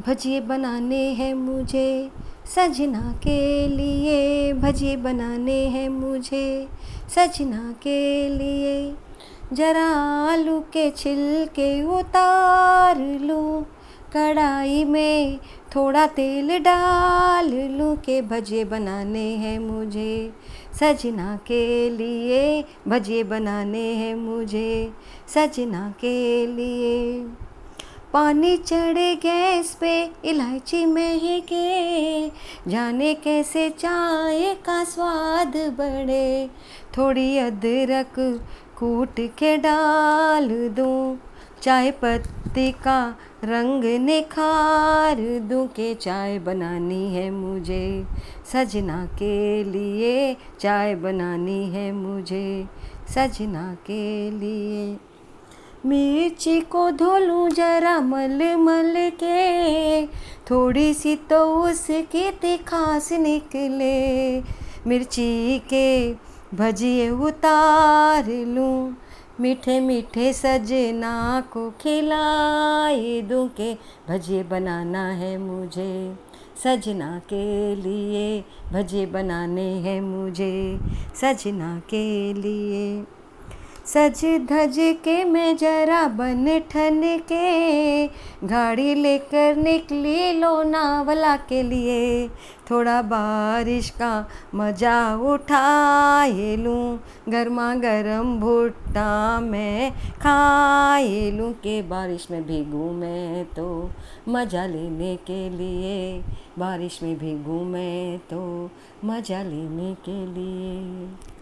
भजिए बनाने हैं मुझे, सजना के लिए। भजिए बनाने हैं मुझे, सजना के लिए। जरा आलू के छिलके उतार लूँ, कढ़ाई में थोड़ा तेल डाल लूँ के भजे बनाने हैं मुझे, सजना के लिए। भजिए बनाने हैं मुझे, सजना के लिए। पानी चढ़े गैस पे, इलायची महके। जाने कैसे चाय का स्वाद बढ़े। थोड़ी अदरक कूट के डाल दूँ। चाय पत्ती का रंग निखार दूँ के चाय बनानी है मुझे। सजना के लिए चाय बनानी है मुझे। सजना के लिए मिर्ची को धो लूँ जरा मल मल के। थोड़ी सी तो उसकी तिखास निकले। मिर्ची के भजिए उतार लूँ। मीठे मीठे सजना को खिलाए दूँ के। भजिए बनाना है मुझे, सजना के लिए। भजिए बनाने हैं मुझे, सजना के लिए। सज धज के मैं जरा बन ठन के गाड़ी लेकर निकली लोनावला के लिए। थोड़ा बारिश का मज़ा उठाए लूँ, गर्मा गर्म भुट्टा मैं खाए लूँ के बारिश में भीगूँ मैं तो मज़ा लेने के लिए। बारिश में भीगूँ मैं तो मज़ा लेने के लिए।